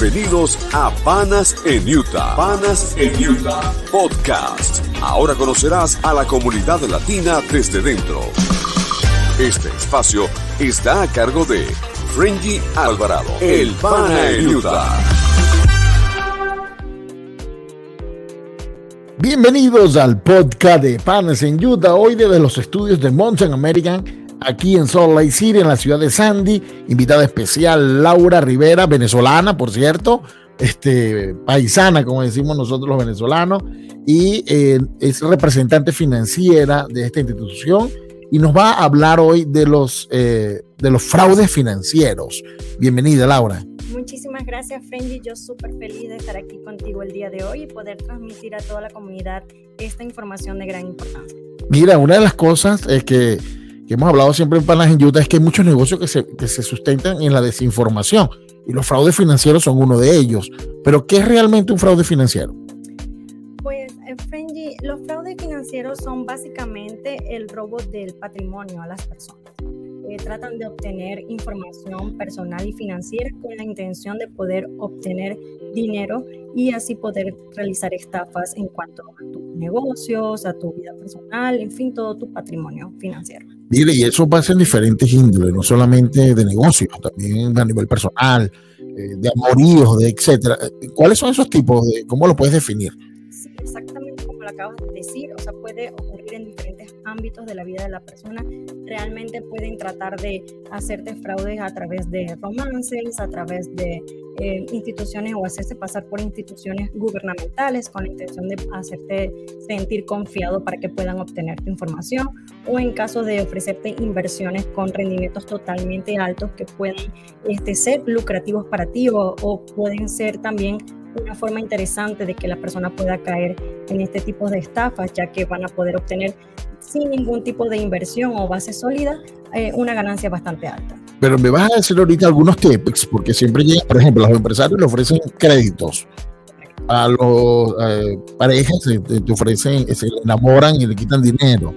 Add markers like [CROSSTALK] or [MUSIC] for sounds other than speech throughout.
Bienvenidos a Panas en Utah. Panas en Utah Podcast. Ahora conocerás a la comunidad latina desde dentro. Este espacio está a cargo de Frenji Alvarado, el Pana en Utah. Bienvenidos al podcast de Panas en Utah, hoy desde los estudios de Mountain American aquí en Salt Lake City, en la ciudad de Sandy. Invitada especial Laura Rivera, venezolana, por cierto, este, paisana, como decimos nosotros los venezolanos, y eh, es representante financiera de esta institución y nos va a hablar hoy de los, eh, de los fraudes financieros. Bienvenida, Laura. Muchísimas gracias, Frenji. Yo súper feliz de estar aquí contigo el día de hoy y poder transmitir a toda la comunidad esta información de gran importancia. Mira, una de las cosas es que que hemos hablado siempre en Panas en Utah es que hay muchos negocios que se, que se sustentan en la desinformación y los fraudes financieros son uno de ellos. Pero, ¿qué es realmente un fraude financiero? Pues, eh, Frenji, los fraudes financieros son básicamente el robo del patrimonio a las personas. Eh, tratan de obtener información personal y financiera con la intención de poder obtener dinero y así poder realizar estafas en cuanto a tus negocios, a tu vida personal, en fin, todo tu patrimonio financiero. Mire, y eso pasa en diferentes índoles, no solamente de negocios, también a nivel personal, eh, de amoríos, de etcétera. ¿Cuáles son esos tipos? De, ¿Cómo lo puedes definir? Sí, exactamente como lo acabas de decir, o sea, puede ocurrir en diferentes ámbitos de la vida de la persona. Realmente pueden tratar de hacerte fraudes a través de romances, a través de eh, instituciones o hacerse pasar por instituciones gubernamentales con la intención de hacerte sentir confiado para que puedan obtener tu información o en caso de ofrecerte inversiones con rendimientos totalmente altos que pueden este, ser lucrativos para ti o, o pueden ser también una forma interesante de que la persona pueda caer en este tipo de estafas, ya que van a poder obtener sin ningún tipo de inversión o base sólida eh, una ganancia bastante alta. Pero me vas a decir ahorita algunos tips, porque siempre llegan, por ejemplo, los empresarios le ofrecen créditos a los eh, parejas, te, ofrecen, se enamoran y le quitan dinero.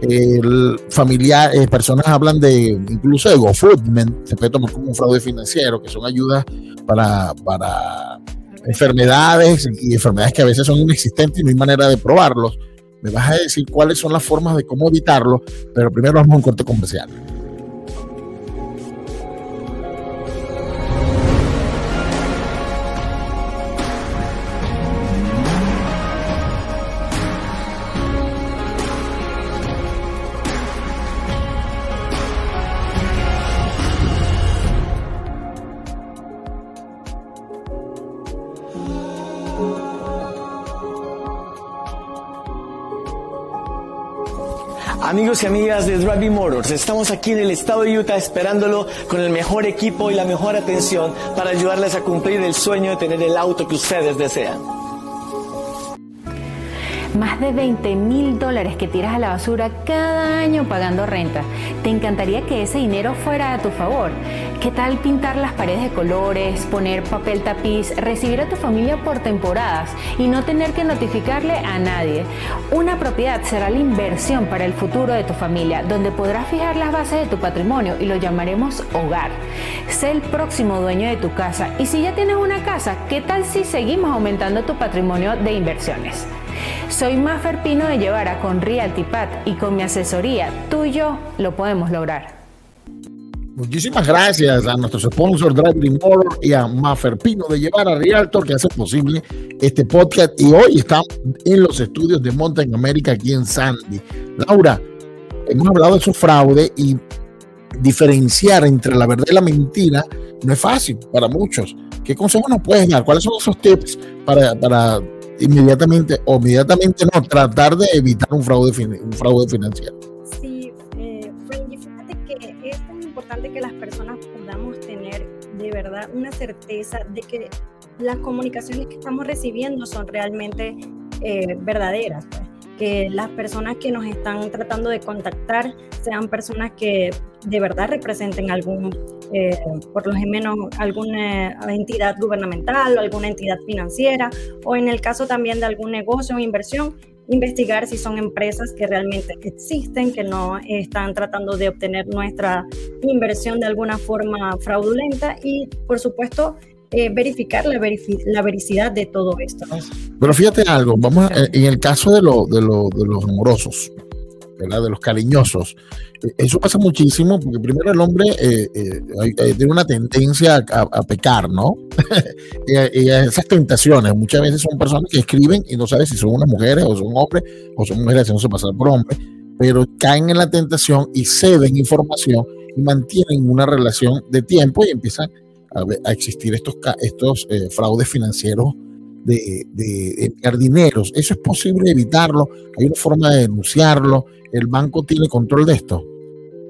El familiar, eh, personas hablan de incluso de GoFood, se puede tomar como un fraude financiero, que son ayudas para, para enfermedades y enfermedades que a veces son inexistentes y no hay manera de probarlos. Me vas a decir cuáles son las formas de cómo evitarlo, pero primero vamos a un corte comercial. Amigos y amigas de Driving Motors, estamos aquí en el estado de Utah esperándolo con el mejor equipo y la mejor atención para ayudarles a cumplir el sueño de tener el auto que ustedes desean más de 20 mil dólares que tiras a la basura cada año pagando renta. ¿Te encantaría que ese dinero fuera a tu favor? ¿Qué tal pintar las paredes de colores, poner papel tapiz, recibir a tu familia por temporadas y no tener que notificarle a nadie? Una propiedad será la inversión para el futuro de tu familia, donde podrás fijar las bases de tu patrimonio y lo llamaremos hogar. Sé el próximo dueño de tu casa y si ya tienes una casa, ¿qué tal si seguimos aumentando tu patrimonio de inversiones? Soy Maffer Pino de Llevara con Realtipat y con mi asesoría, tú y yo lo podemos lograr. Muchísimas gracias a nuestro sponsor Driving Motor y a Maffer Pino de Llevara Realtor que hace posible este podcast y hoy estamos en los estudios de Mountain America aquí en Sandy. Laura, hemos hablado de su fraude y diferenciar entre la verdad y la mentira no es fácil para muchos. ¿Qué consejos nos puedes dar? ¿Cuáles son esos tips para, para inmediatamente, o inmediatamente no, tratar de evitar un fraude, un fraude financiero. Una certeza de que las comunicaciones que estamos recibiendo son realmente eh, verdaderas. Pues que las personas que nos están tratando de contactar sean personas que de verdad representen algún, eh, por lo menos alguna entidad gubernamental o alguna entidad financiera, o en el caso también de algún negocio o inversión, investigar si son empresas que realmente existen, que no están tratando de obtener nuestra inversión de alguna forma fraudulenta y, por supuesto, eh, verificar la, la vericidad de todo esto. Pero fíjate algo, vamos en el caso de, lo, de, de los amorosos, ¿verdad? de los cariñosos, eh, eso pasa muchísimo porque primero el hombre eh, tiene una tendencia a, pecar, ¿no? [LAUGHS] y, a, esas tentaciones. Muchas veces son personas que escriben y no sabes si son unas mujeres o son hombres o son mujeres haciéndose pasar por hombres, pero caen en la tentación y ceden información y mantienen una relación de tiempo y empiezan a, existir estos, estos eh, fraudes financieros de, de, enviar dineros. ¿Eso es posible evitarlo? ¿Hay una forma de denunciarlo? ¿El banco tiene control de esto?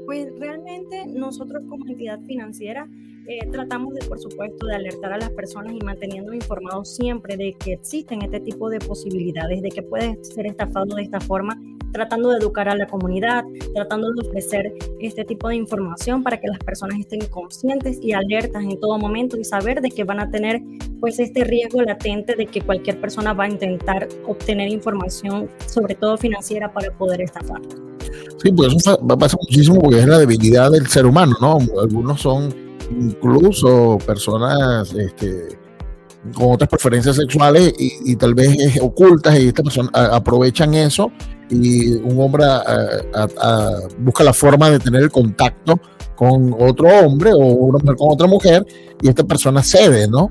Pues realmente nosotros como entidad financiera eh, tratamos de, por supuesto, de alertar a las personas y manteniendo informados siempre de que existen este tipo de posibilidades, de que puede ser estafado de esta forma, tratando de educar a la comunidad, tratando de ofrecer este tipo de información para que las personas estén conscientes y alertas en todo momento y saber de que van a tener pues este riesgo latente de que cualquier persona va a intentar obtener información, sobre todo financiera, para poder estafar. Sí, pues eso va a pasar muchísimo porque es la debilidad del ser humano, ¿no? Algunos son incluso personas este, con otras preferencias sexuales y, tal vez ocultas y estas personas aprovechan eso y un hombre busca la forma de tener el contacto con otro hombre o una mujer con otra mujer y esta persona cede, ¿no?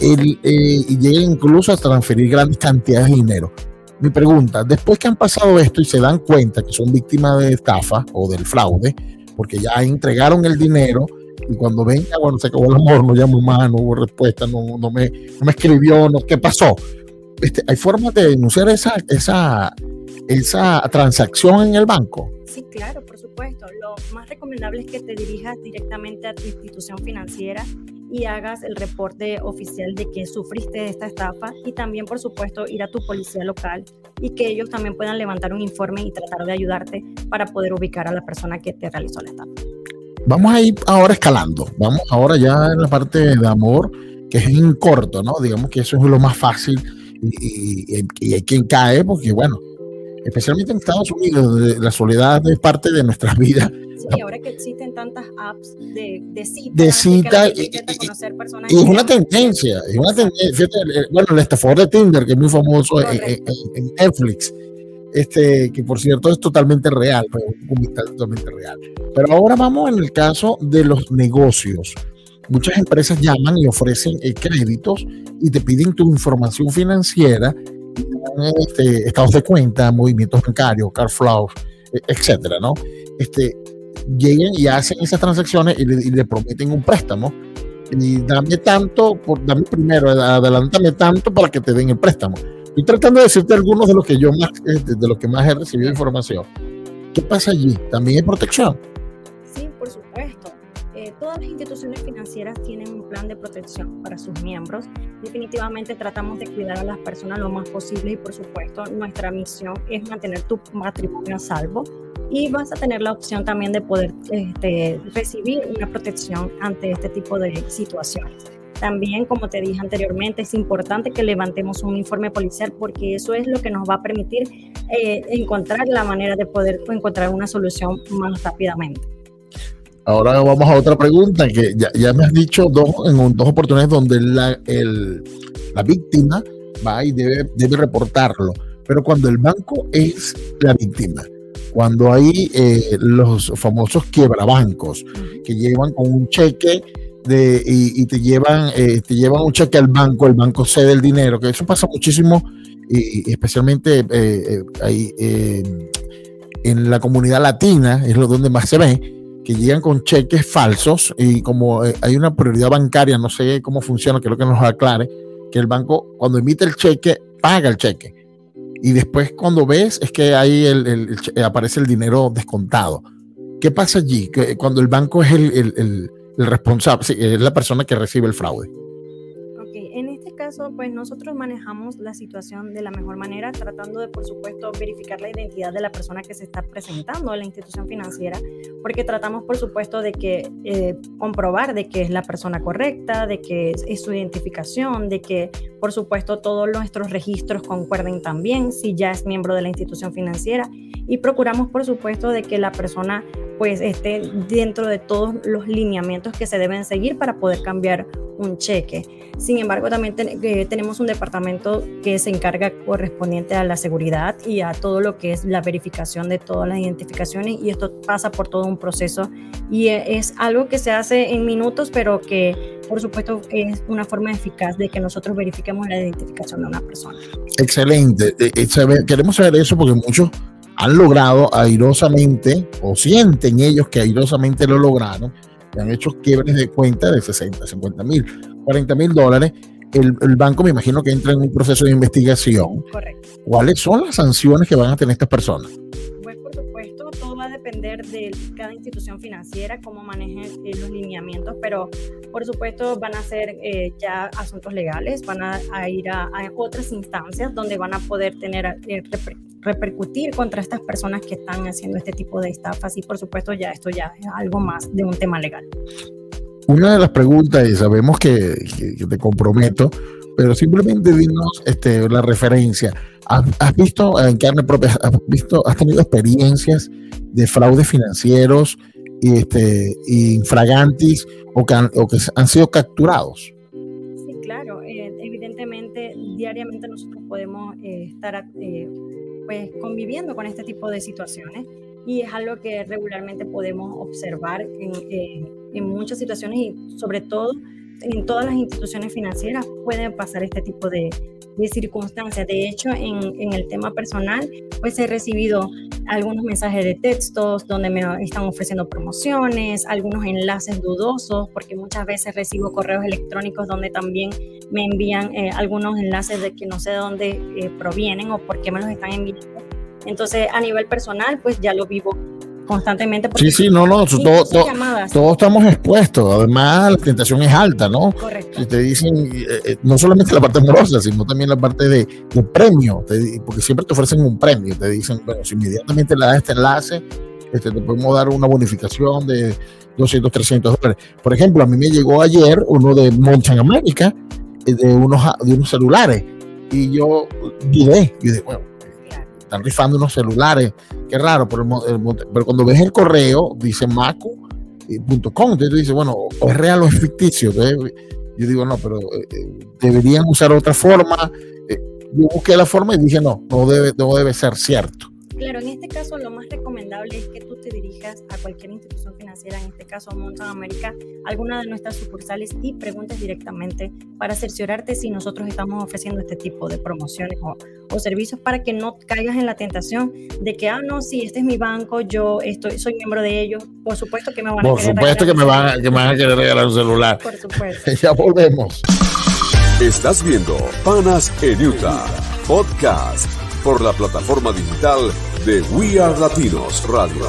Eh, y llega incluso a transferir grandes cantidades de dinero. Mi pregunta, después que han pasado esto y se dan cuenta que son víctimas de estafa o del fraude, porque ya entregaron el dinero, y cuando venga, bueno, se acabó el amor, no llamo más, no hubo respuesta, no, no, me, no me escribió, no, ¿qué pasó? Este, ¿Hay formas de denunciar esa, esa, esa transacción en el banco? Sí, claro, por supuesto. Lo más recomendable es que te dirijas directamente a tu institución financiera y hagas el reporte oficial de que sufriste esta estafa y también, por supuesto, ir a tu policía local y que ellos también puedan levantar un informe y tratar de ayudarte para poder ubicar a la persona que te realizó la estafa. Vamos a ir ahora escalando. Vamos ahora ya en la parte de amor, que es en corto, ¿no? Digamos que eso es lo más fácil y, y, hay quien cae, porque bueno, especialmente en Estados Unidos, la soledad es parte de nuestras [LAUGHS] vidas. Sí, ahora que existen tantas apps de, de cita, de cita y, y, es una tendencia, es una tendencia. Fíjate, bueno, el estafador de Tinder, que es muy famoso en, en, Netflix, este, que por cierto es totalmente real, un totalmente real. Pero ahora vamos en el caso de los negocios. Muchas empresas llaman y ofrecen eh, créditos y te piden tu información financiera, este, estados de cuenta, movimientos bancarios, car flow, e, etcétera, ¿no? Este, llegan y hacen esas transacciones y le, prometen un préstamo y dame tanto, por, dame primero, adelántame tanto para que te den el préstamo. Estoy tratando de decirte algunos de los que yo más, eh, de los que más he recibido información. ¿Qué pasa allí? ¿También hay protección? Todas las instituciones financieras tienen un plan de protección para sus miembros. Definitivamente tratamos de cuidar a las personas lo más posible y por supuesto nuestra misión es mantener tu matrimonio a salvo y vas a tener la opción también de poder este, recibir una protección ante este tipo de situaciones. También, como te dije anteriormente, es importante que levantemos un informe policial porque eso es lo que nos va a permitir eh, encontrar la manera de poder encontrar una solución más rápidamente. Ahora vamos a otra pregunta que ya, me has dicho dos, en dos oportunidades donde la, el, la víctima va y debe, debe reportarlo. Pero cuando el banco es la víctima, cuando hay eh, los famosos quiebrabancos que llevan con un cheque y, te llevan eh, te llevan un cheque al banco, el banco cede el dinero, que eso pasa muchísimo y, especialmente eh, ahí en la comunidad latina es lo donde más se ve que llegan con cheques falsos y como hay una prioridad bancaria, no sé cómo funciona, que lo que nos aclare, que el banco cuando emite el cheque paga el cheque y después cuando ves es que ahí el, aparece el dinero descontado. ¿Qué pasa allí? Que cuando el banco es el responsable, es la persona que recibe el fraude. Caso, pues nosotros manejamos la situación de la mejor manera, tratando de, por supuesto, verificar la identidad de la persona que se está presentando a la institución financiera, porque tratamos, por supuesto, de que eh, comprobar de que es la persona correcta, de que es, su identificación, de que, por supuesto, todos nuestros registros concuerden también, si ya es miembro de la institución financiera, y procuramos, por supuesto, de que la persona pues esté dentro de todos los lineamientos que se deben seguir para poder cambiar un cheque. Sin embargo, también eh, tenemos un departamento que se encarga correspondiente a la seguridad y a todo lo que es la verificación de todas las identificaciones y esto pasa por todo un proceso y e, es algo que se hace en minutos, pero que por supuesto es una forma eficaz de que nosotros verifiquemos la identificación de una persona. Excelente. Eh, eh, queremos saber eso porque muchos han logrado airosamente o sienten ellos que airosamente lo lograron han hecho quiebres de cuenta de 60, 50 mil, 40 mil dólares. El, el, banco me imagino que entra en un proceso de investigación. Correcto. ¿Cuáles son las sanciones que van a tener estas personas? Depender de cada institución financiera, cómo maneje eh, los lineamientos, pero por supuesto van a ser eh, ya asuntos legales, van a, ir a, otras instancias donde van a poder tener eh, repercutir contra estas personas que están haciendo este tipo de estafas y por supuesto ya esto ya es algo más de un tema legal. Una de las preguntas, y sabemos que, te comprometo, pero simplemente dinos este, la referencia. ¿Has, visto en carne propia, has visto, has tenido experiencias de fraudes financieros y este, o que han, o que han sido capturados? Sí, claro. Eh, evidentemente, diariamente nosotros podemos eh, estar eh, pues conviviendo con este tipo de situaciones y es algo que regularmente podemos observar en, en muchas situaciones y sobre todo en todas las instituciones financieras pueden pasar este tipo de, de circunstancias. De hecho, en, en, el tema personal, pues he recibido algunos mensajes de textos donde me están ofreciendo promociones, algunos enlaces dudosos, porque muchas veces recibo correos electrónicos donde también me envían eh, algunos enlaces de que no sé de dónde eh, provienen o por qué me los están enviando. Entonces, a nivel personal, pues ya lo vivo constantemente. Sí, sí, no, no, todos estamos expuestos. Además, la tentación es alta, ¿no? Correcto. Si te dicen, eh, eh, no solamente la parte amorosa, sino también la parte de, premio, porque siempre te ofrecen un premio. Te dicen, bueno, si inmediatamente le das este enlace, este, te podemos dar una bonificación de 200, 300 dólares. Por ejemplo, a mí me llegó ayer uno de Mountain America, eh, de unos, de unos celulares, y yo dudé, y dije, bueno, están rifando unos celulares, qué raro, pero, pero cuando ves el correo, dice maco.com, entonces tú dices, bueno, o es real o es ficticio. Entonces, yo digo, no, pero eh, eh, deberían usar otra forma. Eh, yo busqué la forma y dije, no, no debe, no debe ser cierto. Claro, en este caso lo más recomendable es que tú te dirijas a cualquier institución financiera, en este caso a Montan América, alguna de nuestras sucursales y preguntes directamente para cerciorarte si nosotros estamos ofreciendo este tipo de promociones o, servicios para que no caigas en la tentación de que, ah, no, sí, este es mi banco, yo estoy, soy miembro de ellos, por supuesto que me van a Por supuesto que me, van, que me van a querer regalar un celular. Por supuesto. [LAUGHS] ya volvemos. Estás viendo Panas en Utah, podcast por la plataforma digital de We Are Latinos Radio,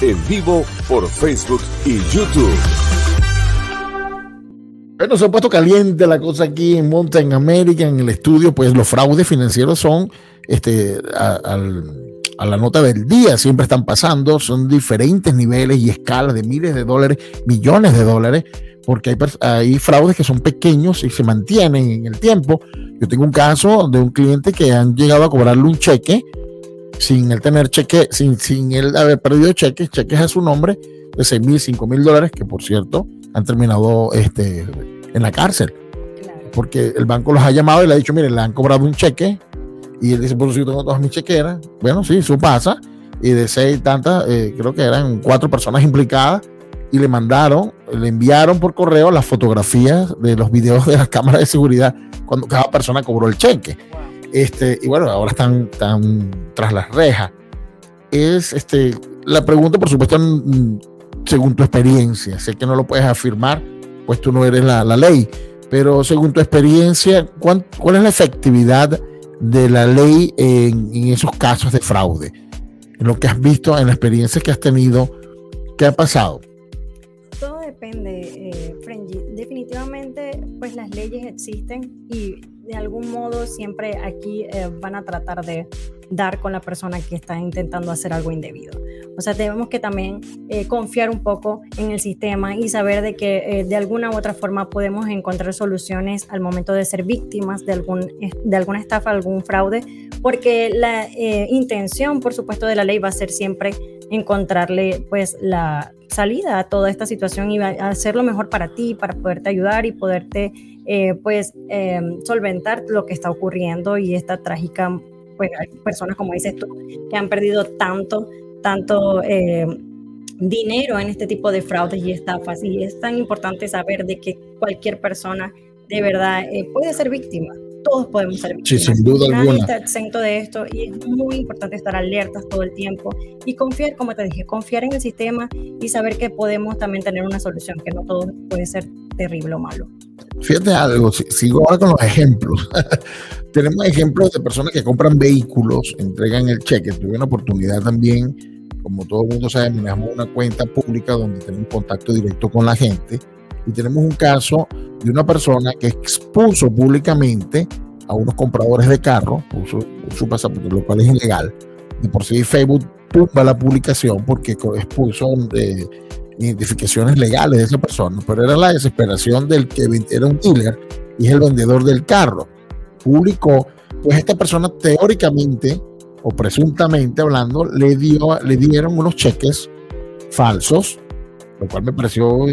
en vivo por Facebook y YouTube. Bueno, se ha puesto caliente la cosa aquí en Mountain America, en el estudio, pues los fraudes financieros son este, a, la nota del día, siempre están pasando, son diferentes niveles y escalas de miles de dólares, millones de dólares, porque hay, hay fraudes que son pequeños y se mantienen en el tiempo, yo tengo un caso de un cliente que han llegado a cobrarle un cheque sin él tener cheque, sin, sin él haber perdido cheques, cheques a su nombre de 6 mil, 5 mil dólares, que por cierto han terminado este, en la cárcel. Porque el banco los ha llamado y le ha dicho, mire, le han cobrado un cheque. Y él dice, pues yo tengo todas mis chequeras. Bueno, sí, eso pasa. Y de seis tantas, eh, creo que eran cuatro personas implicadas y le mandaron, le enviaron por correo las fotografías de los videos de las cámaras de seguridad cuando cada persona cobró el cheque. Este, y bueno, ahora están, están tras las rejas. Es este, la pregunta, por supuesto, según tu experiencia. Sé que no lo puedes afirmar, pues tú no eres la, la ley, pero según tu experiencia, ¿cuál, ¿cuál, es la efectividad de la ley en, en esos casos de fraude? En lo que has visto, en la experiencia que has tenido, ¿qué ha pasado? Depende, eh, Definitivamente, pues las leyes existen y de algún modo siempre aquí eh, van a tratar de dar con la persona que está intentando hacer algo indebido. O sea, tenemos que también eh, confiar un poco en el sistema y saber de que eh, de alguna u otra forma podemos encontrar soluciones al momento de ser víctimas de, algún, de alguna estafa, algún fraude, porque la intención, por supuesto, de la ley va a ser siempre encontrarle pues la salida a toda esta situación y hacer lo mejor para ti, para poderte ayudar y poderte eh, pues em, solventar lo que está ocurriendo y esta trágica, pues hay personas como dices tú que han perdido tanto, tanto eh, dinero en este tipo de fraudes y estafas. Y es tan importante saber de que cualquier persona de verdad eh, puede ser víctima todos podemos ser víctimas. Sí, sin duda Nadie alguna. está exento de esto y es muy importante estar alertas todo el tiempo y confiar, como te dije, confiar en el sistema y saber que podemos también tener una solución, que no todo puede ser terrible o malo. Fíjate algo, sigo ahora con los ejemplos. [LAUGHS] Tenemos ejemplos de personas que compran vehículos, entregan el cheque. Tuve una oportunidad también, como todo el mundo sabe, manejamos una cuenta pública donde tenemos contacto directo con la gente y tenemos un caso de una persona que expuso públicamente a unos compradores de carro, su pasaporte, lo cual es ilegal. De por sí Facebook tumba la publicación porque expuso eh, identificaciones legales de esa persona, pero era la desesperación del que era un dealer y es el vendedor del carro. Publicó, pues esta persona teóricamente o presuntamente hablando, le, dio, le dieron unos cheques falsos, lo cual me pareció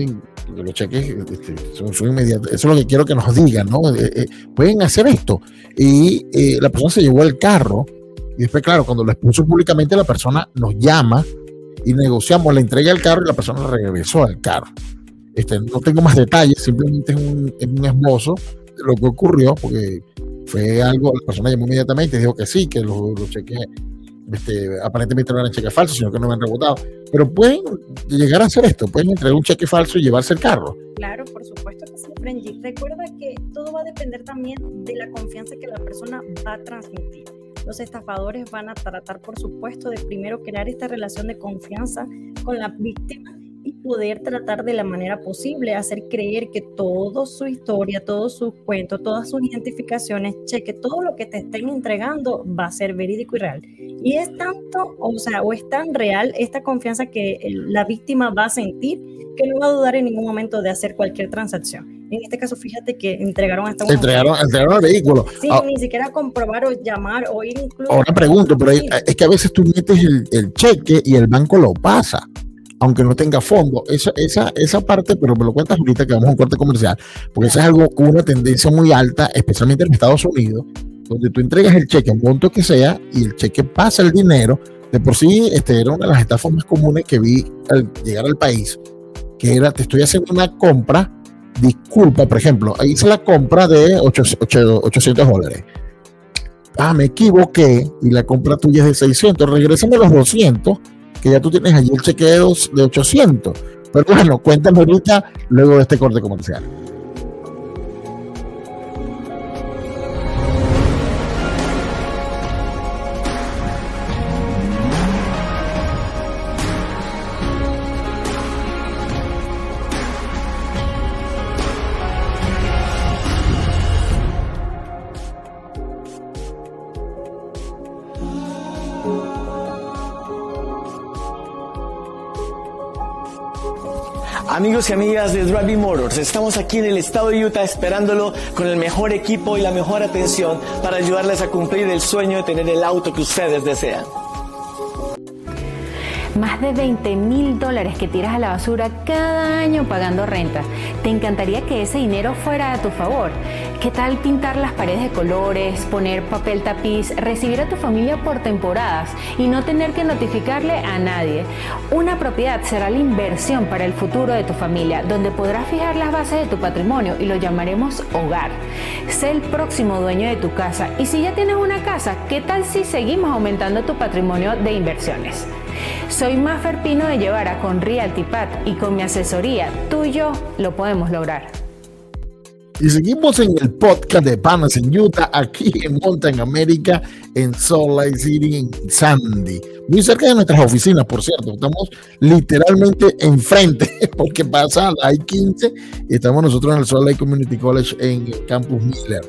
los cheques este, son, inmediatos. Eso es lo que quiero que nos digan, ¿no? Eh, eh, pueden hacer esto. Y eh, la persona se llevó el carro. Y después, claro, cuando lo expuso públicamente, la persona nos llama y negociamos la entrega del carro y la persona regresó al carro. Este, no tengo más detalles, simplemente es un, es un esbozo de lo que ocurrió, porque fue algo, la persona llamó inmediatamente y dijo que sí, que los, los cheques este, aparentemente no eran cheques falsos, sino que no habían rebotado. Pero pueden llegar a hacer esto, pueden entregar un cheque falso y llevarse el carro. Claro, por supuesto que sí, Frenji. Recuerda que todo va a depender también de la confianza que la persona va a transmitir. Los estafadores van a tratar, por supuesto, de primero crear esta relación de confianza con la víctima poder tratar de la manera posible, hacer creer que toda su historia, todo su cuento, todas sus identificaciones, cheque, todo lo que te estén entregando va a ser verídico y real. Y es tanto, o sea, o es tan real esta confianza que la víctima va a sentir que no va a dudar en ningún momento de hacer cualquier transacción. En este caso, fíjate que entregaron hasta un entregaron, entregaron el vehículo. Sin ah, ni siquiera comprobar o llamar o ir incluso. Ahora pregunto, pero es que a veces tú metes el, el cheque y el banco lo pasa aunque no tenga fondo. Esa, esa, esa parte, pero me lo cuentas ahorita que vamos a un corte comercial, porque eso es algo una tendencia muy alta, especialmente en Estados Unidos, donde tú entregas el cheque, un monto que sea, y el cheque pasa el dinero. De por sí, este era una de las estafas más comunes que vi al llegar al país, que era, te estoy haciendo una compra, disculpa, por ejemplo, hice la compra de 800 dólares. Ah, me equivoqué y la compra tuya es de 600, regrésame los 200 que ya tú tienes allí el chequeo de 800. Pero bueno, cuéntame ahorita luego de este corte comercial. Amigos y amigas de Driving Motors, estamos aquí en el estado de Utah esperándolo con el mejor equipo y la mejor atención para ayudarles a cumplir el sueño de tener el auto que ustedes desean más de 20 mil dólares que tiras a la basura cada año pagando renta. ¿Te encantaría que ese dinero fuera a tu favor? ¿Qué tal pintar las paredes de colores, poner papel tapiz, recibir a tu familia por temporadas y no tener que notificarle a nadie? Una propiedad será la inversión para el futuro de tu familia, donde podrás fijar las bases de tu patrimonio y lo llamaremos hogar. Sé el próximo dueño de tu casa y si ya tienes una casa, ¿qué tal si seguimos aumentando tu patrimonio de inversiones? Soy Maffer Pino de Llevara con Realtipat y con mi asesoría, tú y yo lo podemos lograr. Y seguimos en el podcast de Panas en Utah, aquí en Mountain América, en Salt Lake City, en Sandy. Muy cerca de nuestras oficinas, por cierto. Estamos literalmente enfrente, [LAUGHS] porque pasa la I-15 y estamos nosotros en el Salt Lake Community College en el Campus Miller.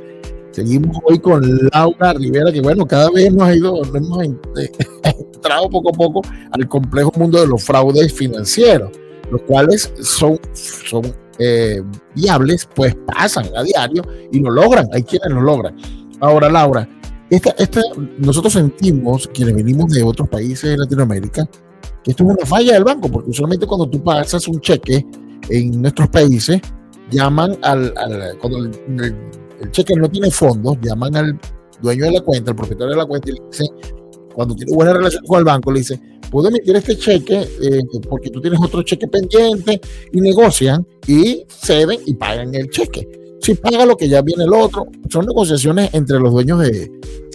Seguimos hoy con Laura Rivera, que bueno, cada vez hemos ido, hemos [LAUGHS] entrado poco a poco al complejo mundo de los fraudes financieros, los cuales son, son eh, viables, pues pasan a diario y lo logran, hay quienes lo logran. Ahora, Laura, esta, esta, nosotros sentimos, quienes venimos de otros países de Latinoamérica, que esto es una falla del banco, porque usualmente cuando tú pasas un cheque en nuestros países, llaman al, cuando el, cheque no tiene fondos, llaman al dueño de la cuenta, al propietario de la cuenta, y le dicen, cuando tiene buena relación con el banco, le dice, puedo emitir este cheque eh, porque tú tienes otro cheque pendiente y negocian y ceden y pagan el cheque. Si paga lo que ya viene el otro, son negociaciones entre los dueños de,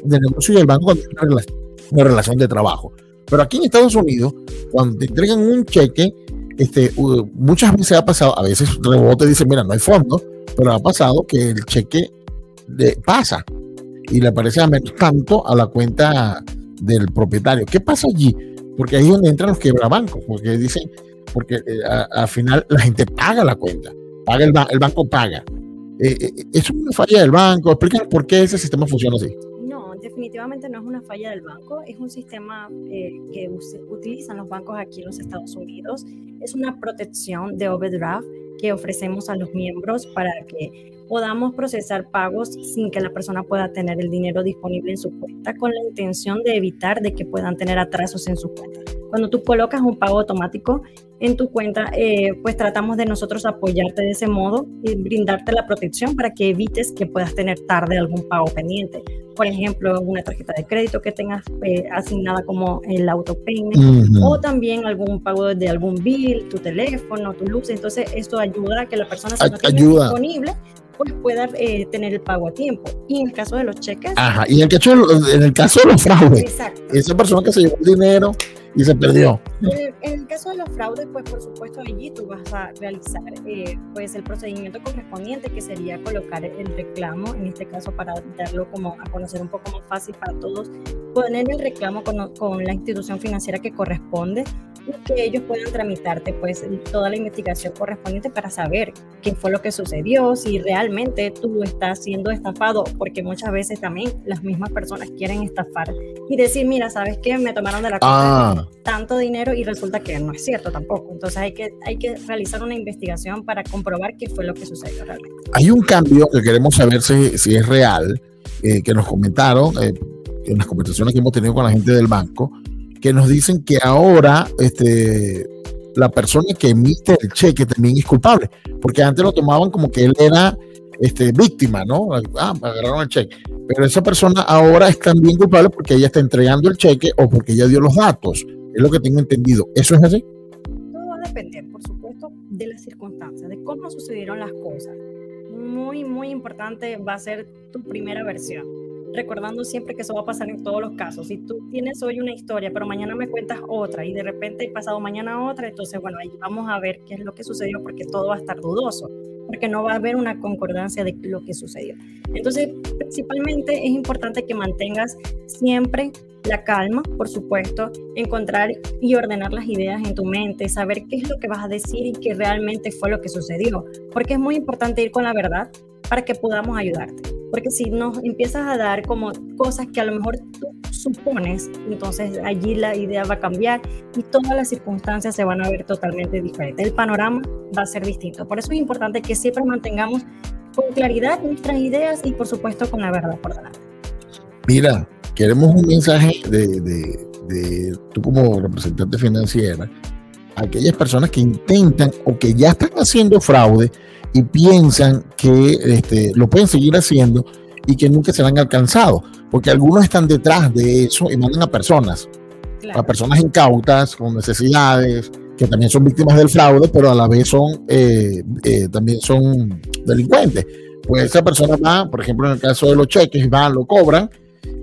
de negocio y el banco cuando relación, una relación de trabajo. Pero aquí en Estados Unidos, cuando te entregan un cheque, este, muchas veces ha pasado, a veces rebote dice, mira, no hay fondo, pero ha pasado que el cheque pasa y le aparece a menos tanto a la cuenta del propietario. ¿Qué pasa allí? Porque ahí es donde entran los quebrabancos, porque dicen, porque eh, al final la gente paga la cuenta, paga el, el banco paga. Eh, eh, es una falla del banco. Explícanos por qué ese sistema funciona así definitivamente no es una falla del banco, es un sistema eh, que utilizan los bancos aquí en los Estados Unidos. Es una protección de overdraft que ofrecemos a los miembros para que podamos procesar pagos sin que la persona pueda tener el dinero disponible en su cuenta con la intención de evitar de que puedan tener atrasos en su cuenta. Cuando tú colocas un pago automático en tu cuenta, eh, pues tratamos de nosotros apoyarte de ese modo y brindarte la protección para que evites que puedas tener tarde algún pago pendiente. Por ejemplo, una tarjeta de crédito que tengas eh, asignada como el autopayment o también algún pago de algún bill, tu teléfono, tu luz. Entonces, esto ayuda a que la persona se no disponible pues pueda eh, tener el pago a tiempo. Y en el caso de los cheques. Ajá, y en el caso de los, en el caso de los fraudes. Exacto. Esa persona que se llevó el dinero y se perdió. En el caso de los fraudes, pues por supuesto allí tú vas a realizar eh, pues el procedimiento correspondiente que sería colocar el reclamo, en este caso para darlo como a conocer un poco más fácil para todos, poner el reclamo con, con la institución financiera que corresponde y que ellos puedan tramitarte pues toda la investigación correspondiente para saber qué fue lo que sucedió, si realmente tú estás siendo estafado, porque muchas veces también las mismas personas quieren estafar y decir, mira, ¿sabes qué? Me tomaron de la cuenta ah. tanto dinero y resulta que no es cierto tampoco. Entonces hay que, hay que realizar una investigación para comprobar qué fue lo que sucedió realmente. Hay un cambio que queremos saber si, si es real, eh, que nos comentaron eh, en las conversaciones que hemos tenido con la gente del banco, que nos dicen que ahora este, la persona que emite el cheque también es culpable, porque antes lo tomaban como que él era este, víctima, ¿no? Ah, agarraron el cheque. Pero esa persona ahora es también culpable porque ella está entregando el cheque o porque ella dio los datos. Es lo que tengo entendido. ¿Eso es así? Todo va a depender, por supuesto, de las circunstancias, de cómo sucedieron las cosas. Muy, muy importante va a ser tu primera versión recordando siempre que eso va a pasar en todos los casos. Si tú tienes hoy una historia, pero mañana me cuentas otra y de repente pasado mañana otra, entonces, bueno, ahí vamos a ver qué es lo que sucedió porque todo va a estar dudoso, porque no va a haber una concordancia de lo que sucedió. Entonces, principalmente es importante que mantengas siempre la calma, por supuesto, encontrar y ordenar las ideas en tu mente, saber qué es lo que vas a decir y qué realmente fue lo que sucedió, porque es muy importante ir con la verdad para que podamos ayudarte porque si nos empiezas a dar como cosas que a lo mejor tú supones, entonces allí la idea va a cambiar y todas las circunstancias se van a ver totalmente diferentes. El panorama va a ser distinto. Por eso es importante que siempre mantengamos con claridad nuestras ideas y por supuesto con la verdad por delante. Mira, queremos un mensaje de, de, de tú como representante financiera aquellas personas que intentan o que ya están haciendo fraude y piensan que este, lo pueden seguir haciendo y que nunca serán alcanzados, porque algunos están detrás de eso y mandan a personas, a personas incautas, con necesidades, que también son víctimas del fraude, pero a la vez son eh, eh, también son delincuentes. Pues esa persona va, por ejemplo, en el caso de los cheques, va, lo cobran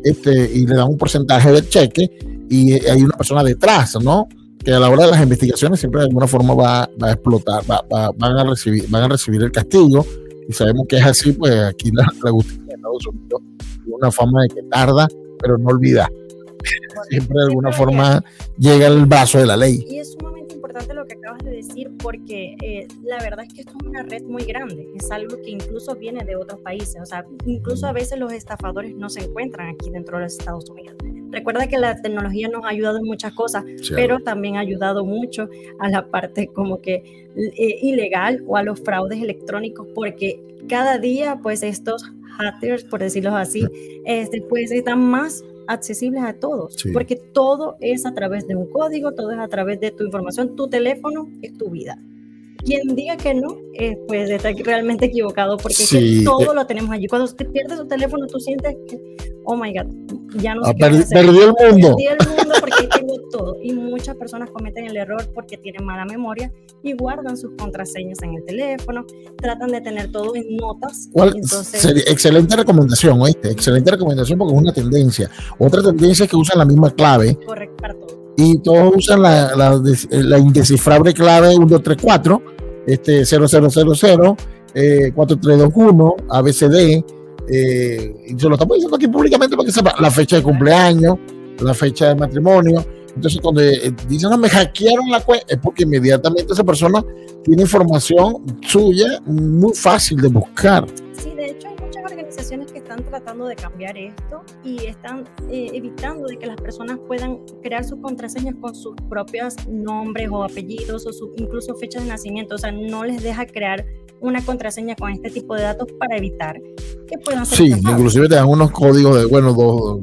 este, y le dan un porcentaje del cheque y hay una persona detrás, ¿no? Que a la hora de las investigaciones siempre de alguna forma va, a explotar, van, a recibir, van a recibir el castigo y sabemos que es así, pues aquí la, la justicia de Estados Unidos tiene una forma de que tarda, pero no olvida. [LAUGHS] Siempre de alguna forma llega el vaso de la ley. Y es sumamente importante lo que acabas de decir porque eh, la verdad es que esto es una red muy grande, es algo que incluso viene de otros países, o sea, incluso a veces los estafadores no se encuentran aquí dentro de los Estados Unidos. Recuerda que la tecnología nos ha ayudado en muchas cosas, pero también ha ayudado mucho a la parte como que eh, ilegal o a los fraudes electrónicos, porque cada día pues estos hackers, por decirlo así, este, pues están más accesibles a todos, porque todo es a través de un código, todo es a través de tu información, tu teléfono es tu vida. Quien diga que no, eh, pues está realmente equivocado, porque todo lo tenemos allí. Cuando te pierdes tu teléfono, tú sientes que, oh my God, ya no sé ah, Perdió el mundo. Perdí el mundo todo. Y muchas personas cometen el error porque tienen mala memoria y guardan sus contraseñas en el teléfono, tratan de tener todo en notas. excelente recomendación, ¿oíste? Excelente recomendación porque es una tendencia. Otra tendencia es que usan la misma clave. Correcto, para todo y todos usan la, la, indescifrable clave 1234, este 0000, eh, 4321, ABCD. Eh, y se lo estamos diciendo aquí públicamente para que sepa la fecha de cumpleaños, la fecha de matrimonio. Entonces, cuando eh, dicen, no, me hackearon la cuenta, es porque inmediatamente esa persona tiene información suya muy fácil de buscar. Sí, de hecho, organizaciones que están tratando de cambiar esto y están eh, evitando de que las personas puedan crear sus contraseñas con sus propios nombres o apellidos o su, incluso fechas de nacimiento. O sea, no les deja crear una contraseña con este tipo de datos para evitar que puedan ser. Sí, inclusive te dan unos códigos de, bueno, dos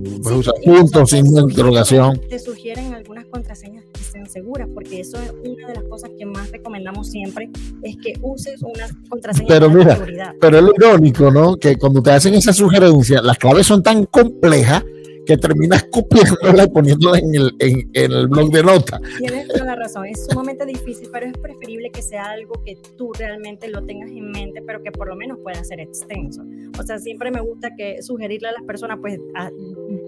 puntos sin interrogación. Te sugieren algunas contraseñas que sean seguras, porque eso es una de las cosas que más recomendamos siempre, es que uses una contraseña pero mira, seguridad. Pero es lo irónico, ¿no? Que cuando te hacen esa sugerencia, las claves son tan complejas que terminas copiándola y poniéndola en el, en, el blog de notas. Tienes toda la razón, es sumamente difícil, pero es preferible que sea algo que tú realmente lo tengas en mente, pero que por lo menos pueda ser extenso. O sea, siempre me gusta que sugerirle a las personas, pues,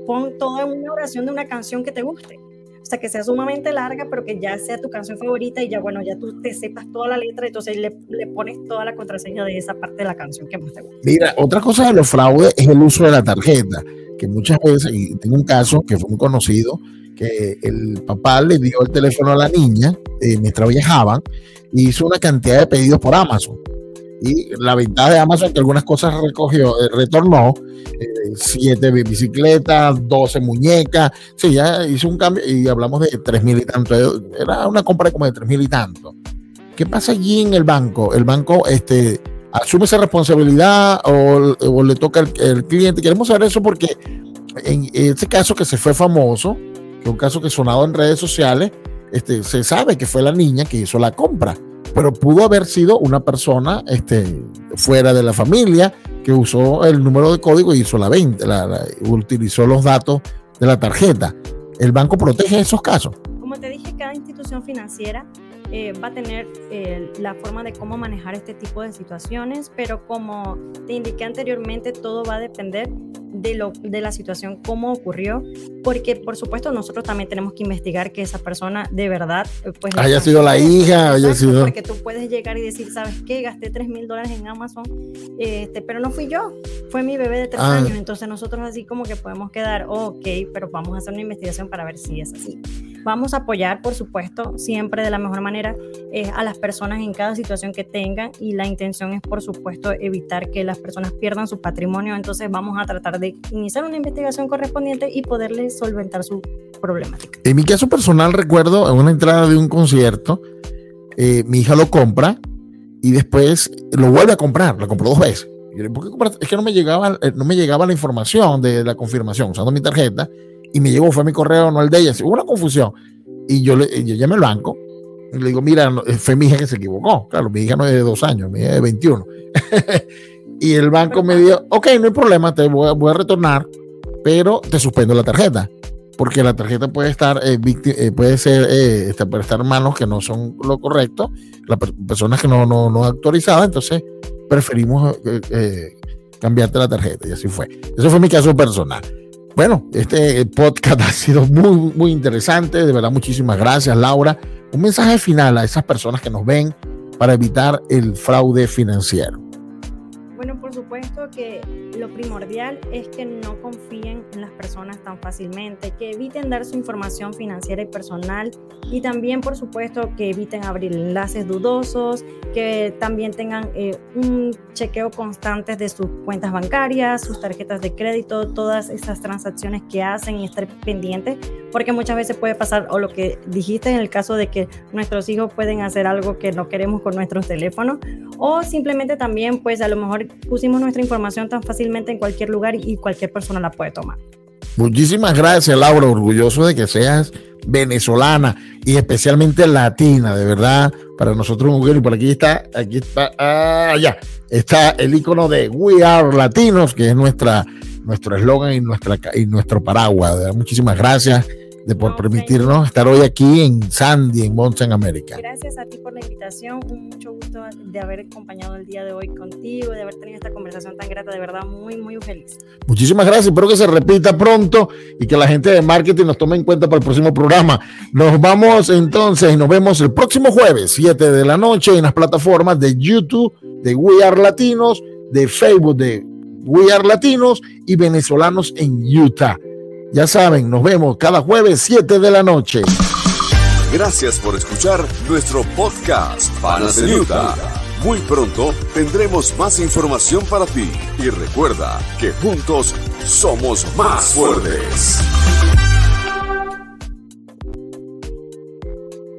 pon todo en una oración de una canción que te guste. O sea, que sea sumamente larga, pero que ya sea tu canción favorita y ya, bueno, ya tú te sepas toda la letra, entonces le, pones toda la contraseña de esa parte de la canción que más te gusta. Mira, otra cosa de los fraudes es el uso de la tarjeta que muchas veces, y tengo un caso que fue muy conocido, que el papá le dio el teléfono a la niña eh, mientras viajaban y hizo una cantidad de pedidos por Amazon. Y la ventaja de Amazon que algunas cosas recogió, eh, retornó, eh, siete bicicletas, 12 muñecas, sí, ya hizo un cambio y hablamos de tres mil y tanto, era una compra como de tres mil y tanto. ¿Qué pasa allí en el banco? El banco, este, asume esa responsabilidad o, le toca al cliente. Queremos saber eso porque en este caso que se fue famoso, que es un caso que sonado en redes sociales, este, se sabe que fue la niña que hizo la compra, pero pudo haber sido una persona este, fuera de la familia que usó el número de código y hizo la venta, la, utilizó los datos de la tarjeta. ¿El banco protege esos casos? Como te dije, cada institución financiera eh, va a tener eh, la forma de cómo manejar este tipo de situaciones, pero como te indiqué anteriormente, todo va a depender de, lo, de la situación, cómo ocurrió, porque por supuesto nosotros también tenemos que investigar que esa persona de verdad eh, pues, haya sido la hija, haya sido... Porque tú puedes llegar y decir, ¿sabes qué? Gasté 3 mil dólares en Amazon, este, pero no fui yo, fue mi bebé de 3 ah. años, entonces nosotros así como que podemos quedar, ok, pero vamos a hacer una investigación para ver si es así. Vamos a apoyar, por supuesto, siempre de la mejor manera eh, a las personas en cada situación que tengan y la intención es, por supuesto, evitar que las personas pierdan su patrimonio. Entonces vamos a tratar de iniciar una investigación correspondiente y poderles solventar su problemática. En mi caso personal recuerdo en una entrada de un concierto, eh, mi hija lo compra y después lo vuelve a comprar, lo compró dos veces. Es que no me llegaba, eh, no me llegaba la información de la confirmación usando mi tarjeta y me llegó, fue mi correo, no el de ella. Hubo una confusión. Y yo, le, yo llamé al banco y le digo, mira, fue mi hija que se equivocó. Claro, mi hija no es de dos años, mi hija es de 21. [LAUGHS] y el banco me dijo, ok, no hay problema, te voy a, voy a retornar, pero te suspendo la tarjeta. Porque la tarjeta puede estar, eh, eh, puede ser, eh, este, puede estar en manos que no son lo correcto, las personas que no, no, no autorizadas, entonces preferimos cambiarte la tarjeta. Y así fue. Eso fue mi caso personal. Bueno, este podcast [LAUGHS] ha sido muy, muy interesante. De verdad, muchísimas gracias, Laura. Un mensaje final a esas personas que nos ven para evitar el fraude financiero. Bueno, por supuesto que lo primordial es que no confíen en las personas tan fácilmente, que eviten dar su información financiera y personal y también, por supuesto, que eviten abrir enlaces dudosos, que también tengan eh, un chequeo constante de sus cuentas bancarias, sus tarjetas de crédito, todas esas transacciones que hacen y estar pendientes, porque muchas veces puede pasar, o lo que dijiste en el caso de que nuestros hijos pueden hacer algo que no queremos con nuestros teléfonos, o simplemente también, pues a lo mejor pusimos nuestra información tan fácilmente en cualquier lugar y cualquier persona la puede tomar. Muchísimas gracias, Laura. Orgulloso de que seas venezolana y especialmente latina, de verdad. Para nosotros, mujer, y por aquí está, aquí está, allá, ah, está el icono de We Are Latinos, que es nuestra nuestro eslogan y nuestra y nuestro paraguas. Muchísimas gracias de por permitirnos estar hoy aquí en Sandy, en Monza, en América. Gracias a ti por la invitación, un mucho gusto de haber acompañado el día de hoy contigo, de haber tenido esta conversación tan grata, de verdad muy, muy feliz. Muchísimas gracias, espero que se repita pronto y que la gente de marketing nos tome en cuenta para el próximo programa. Nos vamos entonces y nos vemos el próximo jueves, 7 de la noche, en las plataformas de YouTube, de We Are Latinos, de Facebook, de We Are Latinos y venezolanos en Utah. Ya saben, nos vemos cada jueves 7 de la noche. Gracias por escuchar nuestro podcast Utah. Muy pronto tendremos más información para ti y recuerda que juntos somos más fuertes.